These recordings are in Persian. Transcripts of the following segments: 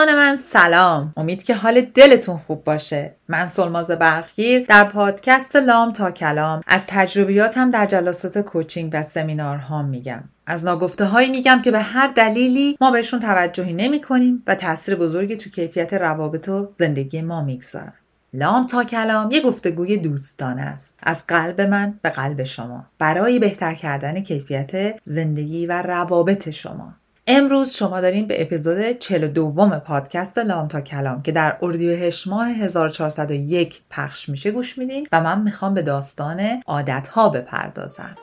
دوستان من سلام. امید که حال دلتون خوب باشه. من سلماز برقگیر در پادکست لام تا کلام. از تجربیاتم در جلسات کوچینگ و سمینارها میگم. از ناگفته هایی میگم که به هر دلیلی ما بهشون توجهی نمی کنیم و تاثیر بزرگی تو کیفیت روابط و زندگی ما می‌گذارن. لام تا کلام یه گفتگوی دوستانه است. از قلب من به قلب شما. برای بهتر کردن کیفیت زندگی و روابط شما. امروز شما دارین به اپیزود 42 پادکست لام تا کلام که در اردیبهشت ماه 1401 پخش میشه گوش میدین و من می‌خوام به داستان عادتها بپردازم.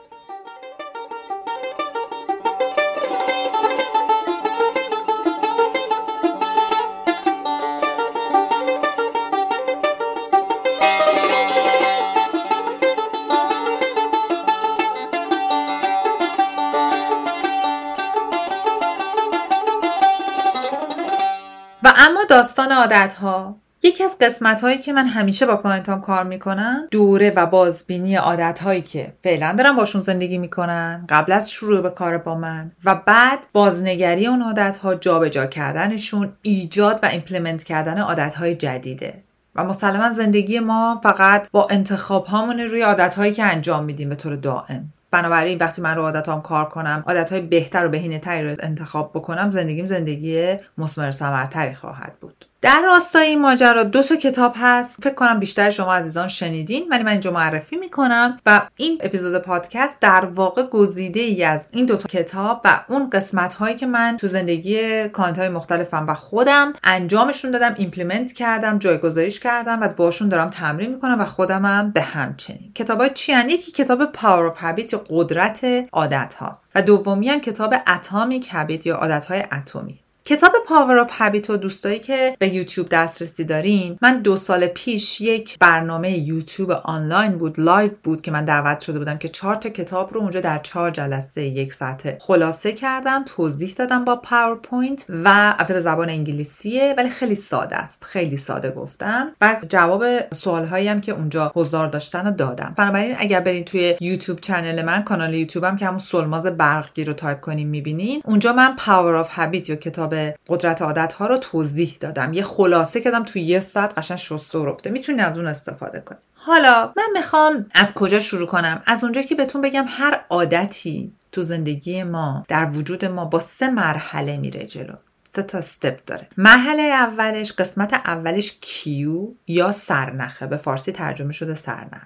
داستان عادت ها یکی از قسمت هایی که من همیشه با client ام کار می‌کنم دوره و بازبینی عادت هایی که فعلا دارم باشون زندگی می‌کنن قبل از شروع به کار با من و بعد بازنگری اون عادت ها جابجا کردنشون ایجاد و implement کردن عادت های جدیده. و مسلما زندگی ما فقط با انتخاب هامونه روی عادت هایی که انجام میدیم به طور دائم. بنابراین وقتی من رو عادتام کار کنم عادتهای بهتر و بهینه تری رو انتخاب بکنم زندگیم زندگی مسمر سمرتری خواهد بود. در راستای این ماجرا دو تا کتاب هست. فکر کنم بیشتر شما عزیزان شنیدین ولی من اینجا معرفی می‌کنم و این اپیزود پادکست در واقع گزیده ای از این دو تا کتاب و اون قسمت هایی که من تو زندگی client های مختلفم و خودم انجامشون دادم implement کردم جایگذاریش کردم و باشون دارم تمرین می‌کنم و خودمم به همچنین. کتاب های چی یکی کتاب Power of Habit قدرت عادت هاست و دومی هم کتاب Atomic Habit یا عادت های اتمی. کتاب Power of Habit و دوستایی که به یوتیوب دسترسی دارین من دو سال پیش یک برنامه یوتیوب آنلاین بود live بود که من دعوت شده بودم که چهار تا کتاب رو اونجا در چهار جلسه یک ساعته خلاصه کردم توضیح دادم با پاورپوینت و البته به زبان انگلیسیه ولی خیلی ساده است خیلی ساده گفتم و جواب سوال هایی هم که اونجا حضار داشتن رو دادم. بنابراین اگر برین توی YouTube channel من کانال یوتیوبم که همون سلماز برقی رو تایپ کنیم می‌بینین اونجا من Power of Habit یا کتاب قدرت عادت ها رو توضیح دادم. یه خلاصه کردم توی یه ساعت قشنگ شسته و رفته. می‌تونید از اون استفاده کنید حالا من می‌خوام از کجا شروع کنم؟ از اونجا که بهتون بگم هر عادتی تو زندگی ما در وجود ما با سه مرحله میره جلو. سه تا step داره. مرحله اولش قسمت اولش cue یا سرنخه. به فارسی ترجمه شده سرنخ.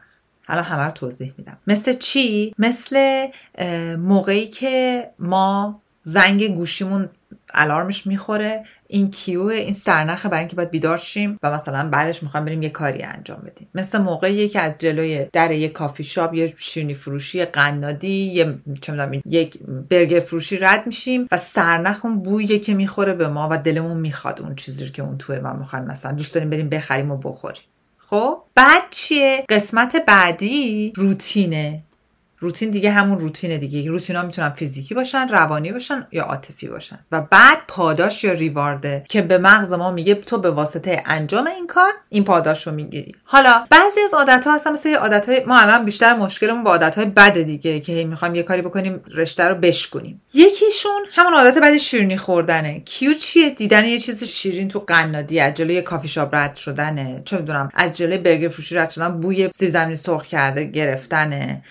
الان همه رو توضیح میدم. مثل چی؟ مثل موقعی که ما زنگ گوشیمون الارمش می‌خوره. این کیو این سرنخه برای اینکه باید بیدار شیم و مثلا بعدش می‌خوایم بریم یه کاری انجام بدیم. مثل موقعی که از جلوی در یه کافی شاپ یه شیرینی فروشی قنادی یه چه یک برگر فروشی رد میشیم و سرنخ اون بویی که می‌خوره به ما و دلمون می‌خواد اون چیزی که اون توی ما می‌خوایم مثلا. دوست داریم بریم بخریم و بخوریم. خب؟ بعد چیه؟ قسمت بعدی روتینه. روتین دیگه همون روتینه دیگه. روتین ها می‌تونن فیزیکی باشن روانی باشن یا عاطفی باشن. و بعد پاداش یا ریوارده که به مغز ما میگه تو به واسطه انجام این کار این پاداش رو می‌گیری. حالا بعضی از عادت ها هستن مثل عادت های ما الان بیشتر مشکلمون با عادت های بد دیگه که هی می‌خوایم یه کاری بکنیم رشته رو بشکنیم یکیشون همون عادت بعد شیرینی خوردنه. کیو چیه؟ دیدن یه چیز شیرین تو قنادی از جلوی کافی شاپ رد شدنه. چه می‌دونم از جلوی برگر فروشی رد شدن بوی سیب زمینی سرخ کرده گرفتنه.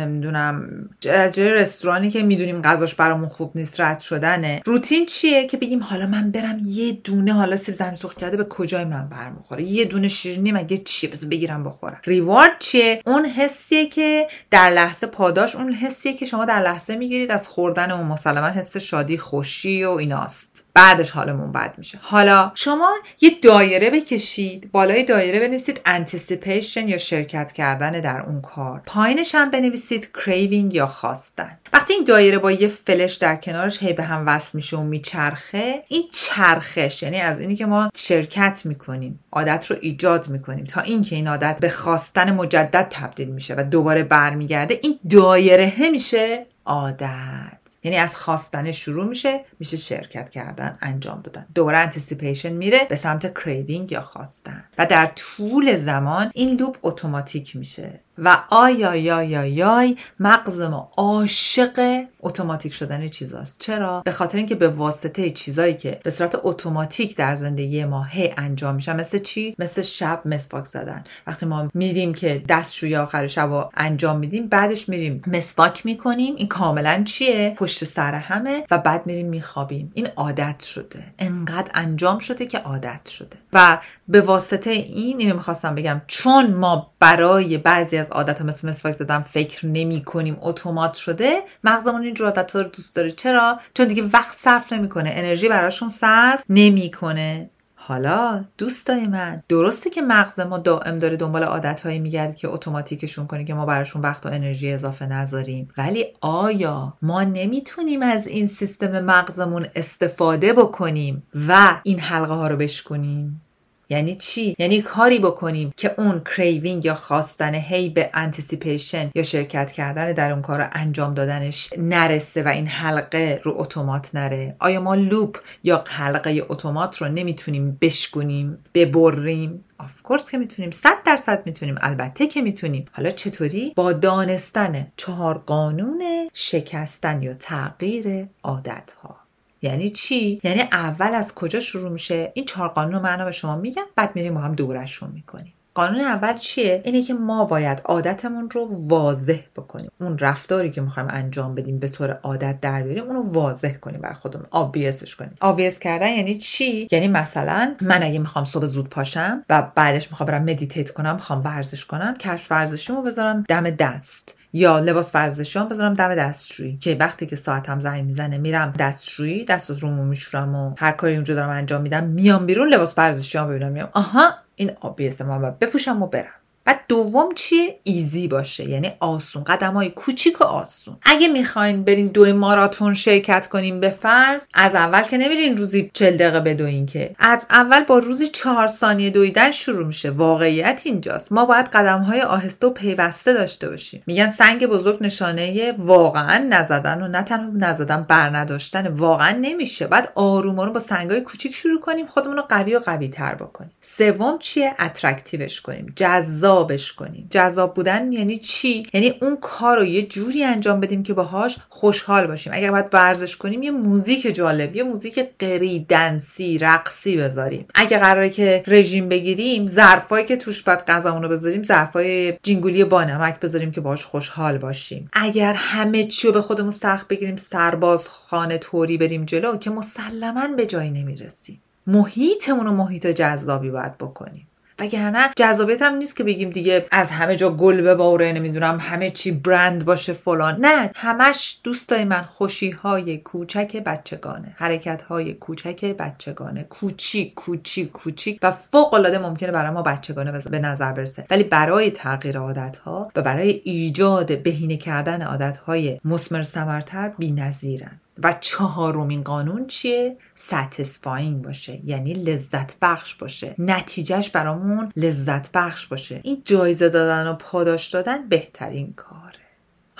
نمی‌دونم جای رستورانی که می‌دونیم غذاش برامون خوب نیست رد شدنه. روتین چیه که بگیم حالا من برم یه دونه حالا سیب زمینی سرخ کرده به کجای من برمیخوره؟ یه دونه شیرینی مگه چیه؟ بذار بگیرم بخورم. reward چیه؟ اون حسیه که در لحظه پاداش اون حسیه که شما در لحظه می‌گیرید از خوردن اون مسلما حس شادی خوشی و ایناست. بعدش حالمون بد میشه. حالا شما یه دایره بکشید بالای دایره بنویسید anticipation یا شرکت کردن در اون کار. پایینش هم بنویسید craving یا خواستن. وقتی این دایره با یه فلش در کنارش هی به هم وصل میشه و میچرخه این چرخش یعنی از اینی که ما شرکت می‌کنیم عادت رو ایجاد می‌کنیم تا اینکه این عادت به خواستن مجدد تبدیل میشه و دوباره برمیگرده این دایره میشه عادت. یعنی از خواستن شروع میشه میشه شرکت کردن انجام دادن. دوباره anticipation میره به سمت craving یا خواستن. و در طول زمان این loop اتوماتیک میشه. و آیا یا یا یای مغز ما عاشق اتوماتیک شدن چیزاست. چرا؟ به خاطر اینکه به واسطه چیزایی که به صورت اتوماتیک در زندگی ما هی انجام میشن مثل چی؟ مثل شب مسواک زدن. وقتی ما میریم که دستشوی آخر شب رو انجام میدیم بعدش میریم مسواک می‌کنیم. این کاملا چیه؟ پشت سر همه و بعد میریم میخوابیم. این عادت شده. انقدر انجام شده که عادت شده. و به واسطه این اینو می‌خواستم بگم چون ما برای بعضی از عادت مثل مسواک زدن فکر نمی کنیم اتومات شده مغزمون این عادت رو دوست داره. چرا؟ چون دیگه وقت صرف نمی‌کنه انرژی براشون صرف نمی‌کنه. حالا دوستای من درسته که مغز ما دائم داره دنبال عادتهایی میگرده که اتوماتیکشون کنه که ما براشون وقت و انرژی اضافه نذاریم. ولی آیا ما نمی‌تونیم از این سیستم مغزمون استفاده بکنیم و این حلقه ها رو بشکنیم یعنی چی؟ یعنی کاری بکنیم که اون craving یا خواستن هی به anticipation یا شرکت کردن در اون کار انجام دادنش نرسه و این حلقه رو اتومات نره. آیا ما loop یا حلقه اتومات رو نمی‌تونیم بشکنیم ببریم؟ of course که می‌تونیم. صد درصد می‌تونیم. البته که می‌تونیم. حالا چطوری؟ با دانستن چهار قانون شکستن یا تغییر عادت ها یعنی چی؟ یعنی اول از کجا شروع میشه؟ این چهار قانون رو به شما میگم بعد میریم با هم دوره‌شون می‌کنیم. قانون اول چیه؟ اینه که ما باید عادتمون رو واضح بکنیم. اون رفتاری که می‌خوایم انجام بدیم به طور عادت در بیاریم اونو واضح کنیم بر خودمون. obvious ش کنیم. obvious کردن یعنی چی؟ یعنی مثلا من اگه می‌خوام صبح زود پاشم و بعدش می‌خوام برم meditate کنم می‌خوام ورزش کنم کفش ورزشیمو بذارم دم دست. یا لباس ورزشیام بذارم دم دستشویی. که وقتی که ساعتم زنگ می‌زنه میرم دستشویی دست رومو میشورم و هر کاری اونجا دارم انجام میدم میام بیرون لباس ورزشیام ببینم میام. آها این obvious ه من بپوشم و برم. بعد دوم چیه؟ easy باشه. یعنی آسون. قدم های کوچیک و آسون. اگه می‌خواین برین دوی ماراتون شرکت کنیم به فرض از اول که نمیرین روزی چل دقیقه بدوین که. از اول با روزی چهار ثانیه دویدن شروع میشه. واقعیت اینجاست. ما باید قدم های آهسته و پیوسته داشته باشیم. میگن سنگ بزرگ نشانه واقعا نزدن و نه تنها نزدن بر نداشتن واقعا نمیشه. بعد آروم آروم با سنگ های کوچیک شروع کنیم خودمون رو قوی و قوی تر بکنیم. سوم چیه؟ attractive ش کنیم. جذاب جذابش کنیم. جذاب بودن یعنی چی؟ یعنی اون کار رو یه جوری انجام بدیم که باهاش خوشحال باشیم. اگر باید ورزش کنیم یه موزیک جالب یه موزیک قری دنسی رقصی بذاریم. اگه قراره که رژیم بگیریم ظرفایی که توش باید غذامون رو بذاریم ظرفای جینگولی با نمک بذاریم که باهاش خوشحال باشیم. اگر همه چی رو به خودمون سخت بگیریم سرباز خانه توری بریم جلو که مسلما به جایی نمی‌رسیم. محیطمون رو محیط جذابی باید بکنیم. وگرنه جذابیت هم نیست که بگیم دیگه از همه جا گل بباره نمی‌دونم همه چی برند باشه فلان. نه همش دوستای من خوشی های کوچک بچگانه حرکت های کوچک بچگانه کوچیک کوچیک کوچیک و فوق العاده ممکنه برای ما بچگانه به نظر برسه. ولی برای تغییر عادت ها و برای ایجاد بهینه کردن عادت های مسمر سمرتر بی‌نظیرن. و چهارمین قانون چیه؟ satisfying باشه یعنی لذت بخش باشه. نتیجهش برامون لذت بخش باشه. این جایزه دادن و پاداش دادن بهترین کاره.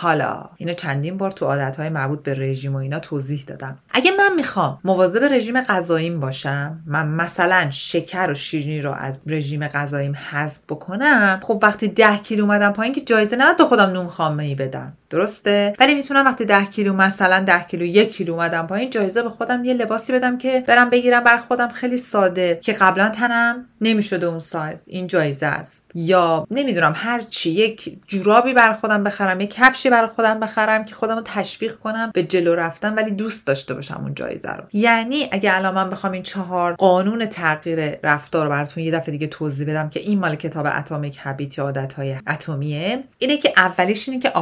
حالا اینو چندین بار تو عادتهای مربوط به رژیم و اینا توضیح دادم. اگه من می‌خوام مواظب رژیم غذاییم باشم من مثلا شکر و شیرینی رو از رژیم غذاییم حذف بکنم خب وقتی ده کیلو اومدم پایین که جایزه نداد به خودم نون خامه ای بدم. درسته؟ ولی می‌تونم وقتی ده کیلو مثلا ده کیلو یک کیلو اومدم پایین جایزه به خودم یه لباسی بدم که برم بگیرم بر خودم خیلی ساده که قبلا تنم نمی‌شده اون سایز. این جایزه است. یا نمی‌دونم هر چی یک جورابی بر خودم بخرم یک کفشی بر خودم بخرم که خودم رو تشویق کنم به جلو رفتن ولی دوست داشته باشم اون جایزه رو. یعنی اگه الان من بخوام این چهار قانون تغییر رفتار رو براتون یه دفعه دیگه توضیح بدم که این مال کتاب اتمیک هابیت یا عادت های اتمیه اینه که اولیش اینه که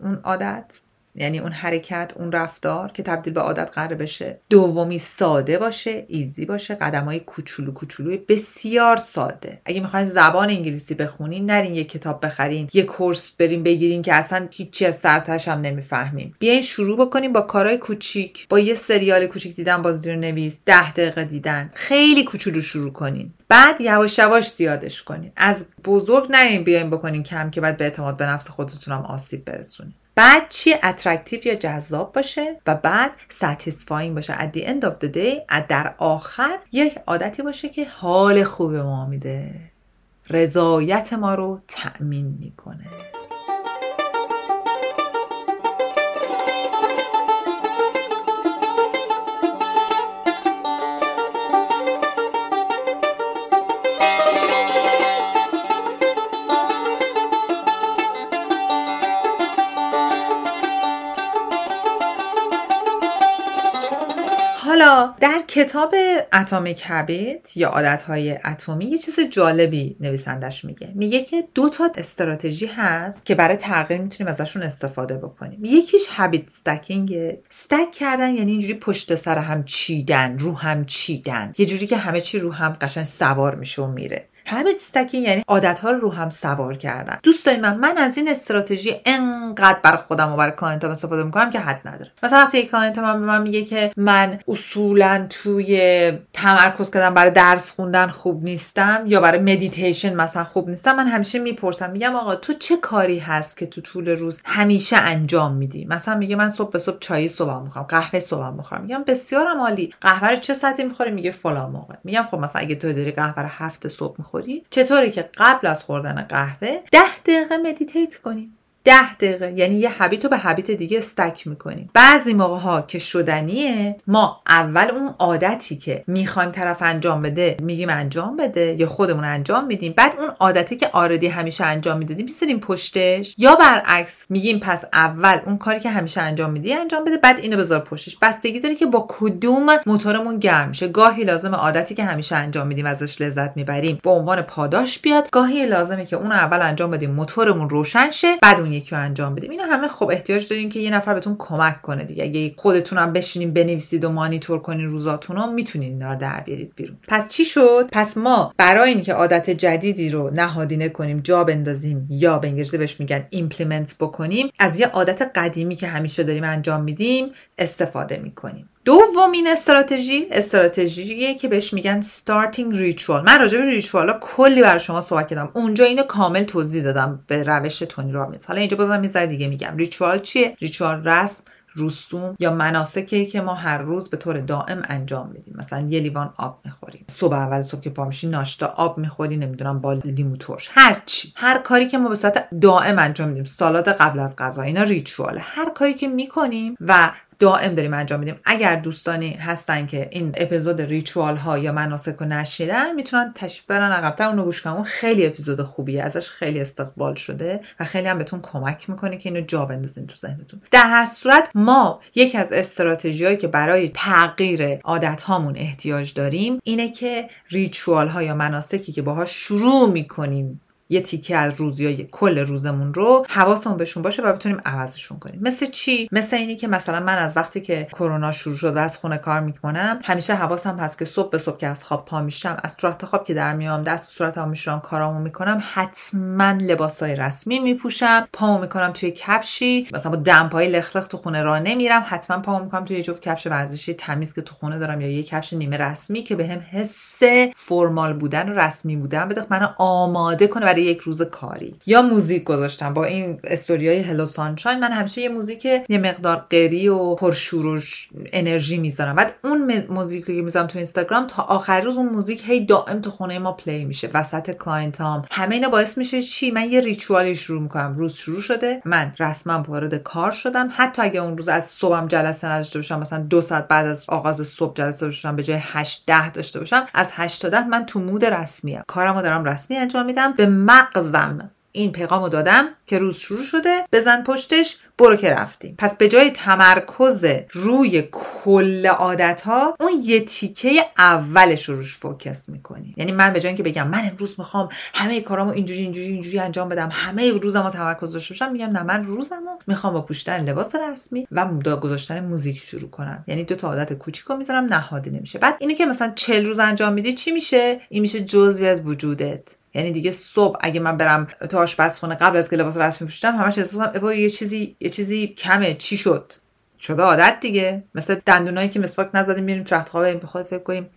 اون عادت. یعنی اون حرکت اون رفتار که تبدیل به عادت قرار بشه دومی ساده باشه ایزی باشه قدم های کوچولو کوچولو بسیار ساده. اگه می‌خواین زبان انگلیسی بخونین نرین یه کتاب بخرین یه کورس بریم بگیرین که اصلا هیچی از سرتش هم نمی‌فهمیم بیاین شروع بکنیم با کارهای کوچیک با یه سریال کوچیک دیدن با زیر نویس ده دقیقه دیدن. خیلی کوچولو شروع کنین. بعد یواش یواش زیادش کنین. از بزرگ نرین بیاین بکنین کم که بعد به اعتماد به نفس خودتونم آسیب برسونین. بعد چی attractive یا جذاب باشه و بعد satisfying باشه. At the end of the day در آخر یک عادتی باشه که حال خوب ما میده. رضایت ما رو تأمین می‌کنه. در کتاب Atomic Habit یا عادتهای اتمی یه چیز جالبی نویسندش میگه. میگه که دو تا استراتژی هست که برای تغییر می‌تونیم ازشون استفاده بکنیم. یکیش habit stacking stack کردن یعنی اینجوری پشت سر هم چیدن رو هم چیدن. یه جوری که همه چی رو هم قشنگ سوار میشه و میره. habit stacking یعنی عادت ها رو هم سوار کردن. دوستای من من از این استراتژی انقدر برای خودم و برای client ام استفاده می‌کنم که حد نداره. مثلا وقتی یک client من به من میگه که من اصولا توی تمرکز کردن برای درس خوندن خوب نیستم یا برای مدیتیشن مثلا خوب نیستم من همیشه می‌پرسم میگم آقا تو چه کاری هست که تو طول روز همیشه انجام میدی؟ مثلا میگه من صبح به صبح چای صبح می‌خوام قهوه صبح می‌خورم میگم بسیارم عالی. قهوه رو چه ساعتی می‌خوری؟ میگه فلان موقع. میگم خب مثلا اگه تو داری قهوه رو هفت صبح می‌خوری چطوری که قبل از خوردن قهوه ده دقیقه meditate کنیم. ده دقیقه. یعنی یه habit رو به habit دیگه stack می‌کنیم. بعضی موقع ها که شدنیه ما اول اون عادتی که می‌خوایم طرف انجام بده میگیم انجام بده یا خودمون انجام میدیم. بعد اون عادتی که already همیشه انجام می‌دادیم می‌ذاریم پشتش. یا برعکس میگیم پس اول اون کاری که همیشه انجام میدی انجام بده بعد اینو بذار پشتش. بستگی داره که با کدوم موتورمون گرم میشه. گاهی لازم عادتی که همیشه انجام میدیم ازش لذت می‌بریم. به عنوان پاداش بیاد. گاهی لازمه که اون اول انجام بدیم موتورمون روشن شه بعد اون یکی رو انجام بدیم. اینا همه خب احتیاج دارین که یه نفر بهتون کمک کنه دیگه. اگه خودتون هم بشینین بنویسید و مانیتور کنین روزاتون رو می‌تونین اینا رو در بیارید بیرون. پس چی شد؟ پس ما برای اینکه عادت جدیدی رو نهادینه کنیم جا بندازیم یا به انگلیسی بهش میگن implement بکنیم از یه عادت قدیمی که همیشه داریم انجام میدیم استفاده می‌کنیم. دومین استراتژی استراتژیه که بهش میگن starting ritual من راجع به ritual ها کلی برای شما صحبت کردم. اونجا اینو کامل توضیح دادم به روش تونی رابینز حالا اینجا بازم یه دیگه میگم. ritual چیه؟ ritual رسم رسوم یا مناسکی که ما هر روز به طور دائم انجام میدیم مثلا یه لیوان آب می‌خوریم. صبح اول صبح که پا میشی ناشتا آب می‌خوری نمی‌دونم با لیمو ترش. هر چی. هر کاری که ما به صورت دائم انجام میدیم. سالاد قبل از غذا. اینا ریچواله هر کاری که می‌کنیم و دائم داریم انجام میدیم. اگر دوستانی هستن که این اپیزود ریچوال ها یا مناسک رو نشیدن می‌تونن تشریف برن عقبتر. اونو گوش کنن اون خیلی اپیزود خوبیه. ازش خیلی استقبال شده و خیلی هم بهتون کمک می‌کنه که اینو جا بندازین تو ذهنتون. در هر صورت ما یکی از استراتژی که برای تغییر عادت هامون احتیاج داریم اینه که ریچوال ها یا مناسکی که باها شروع می‌کنیم یه تیکه از روز یا کل روزمون رو حواسمون بهشون باشه و بتونیم عوضشون کنیم. مثل چی؟ مثل اینی که مثلا من از وقتی که کرونا شروع شد از خونه کار می‌کنم همیشه حواسم هست که صبح به صبح که از خواب پا میشم از صورت خواب که در میام دست صورت ها میشم کارامو می‌کنم حتما لباسای رسمی میپوشم پامو می‌کنم توی کفشی مثلا با دمپای لخلخ تو خونه راه نمیرم حتما پامو می‌کنم توی جفت کفش ورزشی تمیز که تو خونه دارم یا یه کفش نیمه رسمی که بهم به حس formal بودن و رسمی بودن بده منو آماده کنه یک روز کاری یا موزیک گذاشتم با این استوریای hello sunshine من همیشه یه موزیک یه مقدار قری و پرشور و انرژی می‌ذارم. بعد اون موزیک که می‌ذارم تو اینستاگرام تا آخر روز اون موزیک هی دائم تو خونه ما play میشه. وسط client ام همه اینا باعث میشه چی؟ من یه ritual ی شروع می‌کنم. روز شروع شده. من رسما وارد کار شدم. حتی اگه اون روز از صبحم جلسه نداشته باشم مثلا دو ساعت بعد از آغاز صبح جلسه داشته به جای 8 10 داشته باشم از 8 تا 10 من تو mode رسمیم. کارمو دارم رسمی انجام میدم. به مغزم. این پیغامو دادم که روز شروع شده بزن پشتش برو که رفتیم. پس به جای تمرکز روی کل عادت ها اون یه تیکه اولش رو روش فوکس می‌کنی. یعنی من به جای اینکه بگم من امروز می‌خوام همه کارامو اینجوری اینجوری اینجوری انجام بدم همه روزمو تمرکز داشته باشم میگم نه من روزمو می‌خوام با پوشیدن لباس رسمی و گذاشتن موزیک شروع کنم. یعنی دو تا عادت کوچیکو می‌ذارم نهادی نمیشه. بعد اینی که مثلا 40 روز انجام میدی چی میشه؟ این میشه جزوی از وجودت. یعنی دیگه صبح اگه من برم تو آشپزخونه قبل از که لباس رسمی پوشیدم همش احساس یه چیزی یه چیزی کمه. چی شد؟ شده عادت دیگه. مثل دندونایی که مسواک نزدیم میریم تو رخت خواب فکر کنیم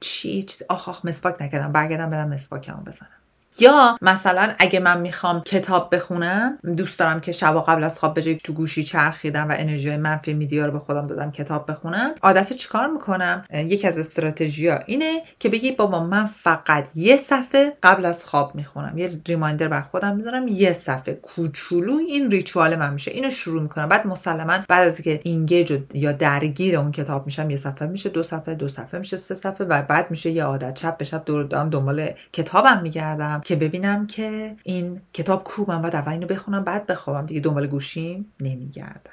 چی چیز آخ آخ مسواک نکردم. برگردم برم مسواکمو بزنم. یا مثلا اگه من می‌خوام کتاب بخونم دوست دارم که شبا قبل از خواب به تو گوشی چرخیدم و انرژی منفی میدیا رو به خودم دادم کتاب بخونم عادت چیکار می‌کنم؟ یکی از استراتژی اینه که بگی بابا من فقط یه صفحه قبل از خواب می‌خونم. یه ریمایندر بر خودم می‌ذارم یه صفحه کوچولو این ریچوال من میشه. اینو شروع می‌کنم. بعد مسلما بعد از که اینگیج یا درگیر اون کتاب میشم یه صفحه میشه دو صفحه دو صفحه میشه سه صفحه و بعد میشه یه عادت. چپ به شب دور دنبال کتابم میگردم. که ببینم که این کتاب کو من باید اول اینو بخونم بعد بخوابم. دیگه دنبال گوشیم نمیگردم.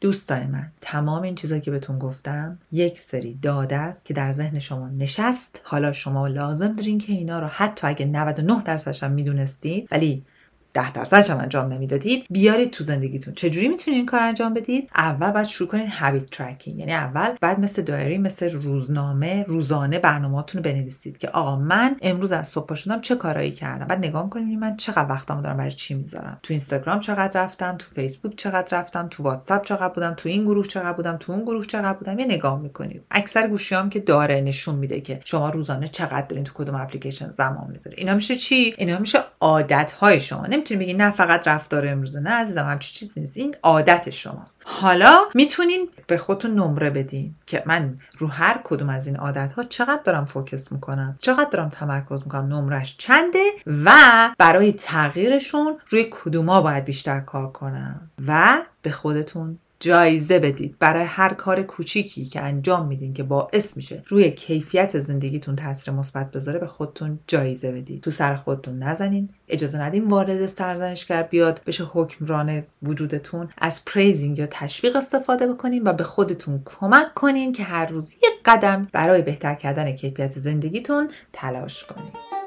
دوستای من تمام این چیزایی که بهتون گفتم یک سری داده است که در ذهن شما نشست. حالا شما لازم دارین که اینا رو حتی اگه 99 درصدش هم می‌دونستید ولی ده درصدش هم انجام نمی‌دادید. بیارید تو زندگیتون. چجوری می‌تونید این کار انجام بدید؟ اول باید شروع کنید هابیت ترکینگ یعنی اول بعد مثل دایری مثل روزنامه روزانه برنامه‌تون رو بنویسید که آقا من امروز از صبح شدم چه کارایی کردم؟ بعد نگاه کنید من چقدر وقتمو دارم برای چی می‌ذارم؟ تو اینستاگرام چقدر رفتم؟ تو فیسبوک چقدر رفتم؟ تو واتساپ چقدر بودم؟ تو این گروه چقدر بودم؟ تو اون گروه چقدر بودم؟ یه نگاه می‌کنید. اکثر گوشیام که داره نشون میده که شما روزانه چقدر دارین تو کدوم اپلیکیشن زمان می‌ذارید. اینا میشه چی؟ اینا میشه عادت های شما نمی‌تونید بگید نه فقط رفتار امروزه. نه عزیزم همچی چیزی نیست. این عادت شماست. حالا می‌تونین به خودتون نمره بدین که من رو هر کدوم از این عادت ها چقدر دارم فوکس می‌کنم چقدر دارم تمرکز می‌کنم نمرش چنده و برای تغییرشون روی کدوما باید بیشتر کار کنم و به خودتون جایزه بدید. برای هر کار کوچیکی که انجام میدین که باعث میشه روی کیفیت زندگیتون تاثیر مثبت بذاره به خودتون جایزه بدید. تو سر خودتون نزنین. اجازه ندین وارد سرزنشگر بیاد. بشه حکمران وجودتون. از پریزینگ یا تشویق استفاده بکنین و به خودتون کمک کنین که هر روز یک قدم برای بهتر کردن کیفیت زندگیتون تلاش کنین.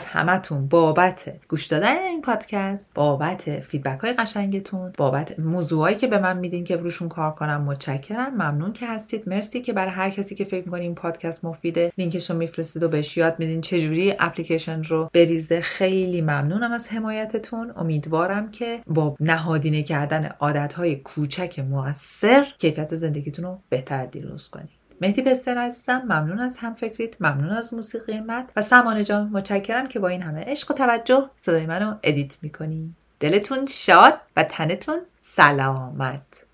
از همتون بابت گوش دادن این پادکست بابت feedback های قشنگتون بابت موضوعایی که به من میدین که روشون کار کنم متشکرم. ممنون که هستید. مرسی که برای هر کسی که فکر می‌کنین این پادکست مفیده لینکش رو میفرستید و بهش یاد میدین. چجوری اپلیکیشن رو بریزه؟ خیلی ممنونم از حمایتتون. امیدوارم که با نهادینه کردن عادت های کوچک موثر کیفیت زندگیتون رو بهتر از دیروز کنید. مهدی بسر عزیزم ممنون از هم فکریت ممنون از موسیقی مد و سمانه جان متشکرم که با این همه عشق و توجه صدای منو edit می‌کنی. دلتون شاد و تنتون سلامت.